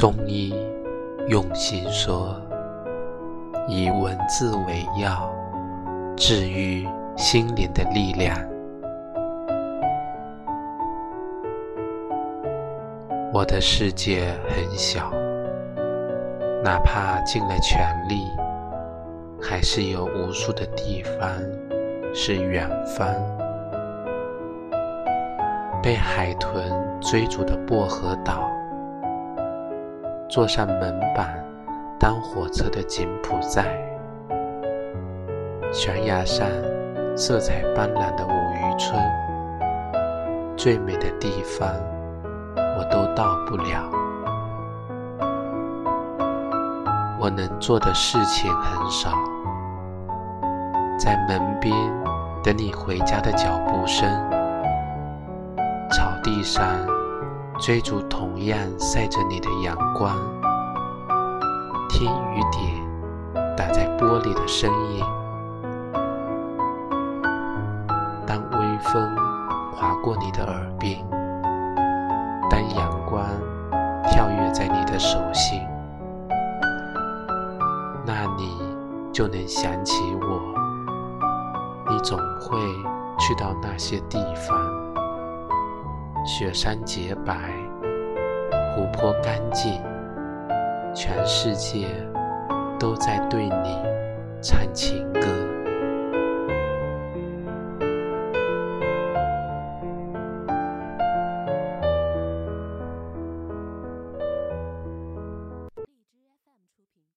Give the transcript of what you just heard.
中医用心说，以文字为药，治愈心灵的力量。我的世界很小，哪怕尽了全力，还是有无数的地方是远方。被海豚追逐的薄荷岛。坐上门板当火车的柬埔寨，悬崖上色彩斑斓的五渔村，最美的地方我都到不了。我能做的事情很少，在门边等你回家的脚步声，草地上。追逐同样晒着你的阳光，听雨点打在玻璃的声音。当微风划过你的耳边，当阳光跳跃在你的手心，那你就能想起我。你总会去到那些地方。雪山洁白，湖泊干净，全世界都在对你。